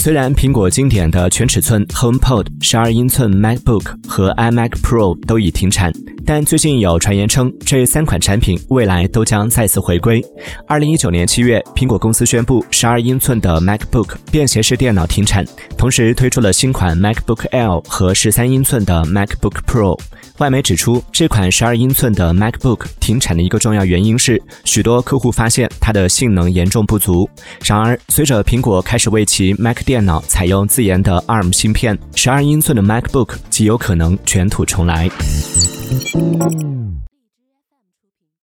虽然苹果经典的全尺寸 HomePod、十二英寸 MacBook 和 iMac Pro 都已停产，但最近有传言称，这三款产品未来都将再次回归。二零一九年七月，苹果公司宣布十二英寸的 MacBook 便携式电脑停产，同时推出了新款 MacBook Air 和十三英寸的 MacBook Pro。外媒指出，这款十二英寸的 MacBook 停产的一个重要原因是，许多客户发现它的性能严重不足。然而，随着苹果开始为其 Mac 电脑采用自研的 ARM 芯片，十二英寸的 MacBook 极有可能卷土重来。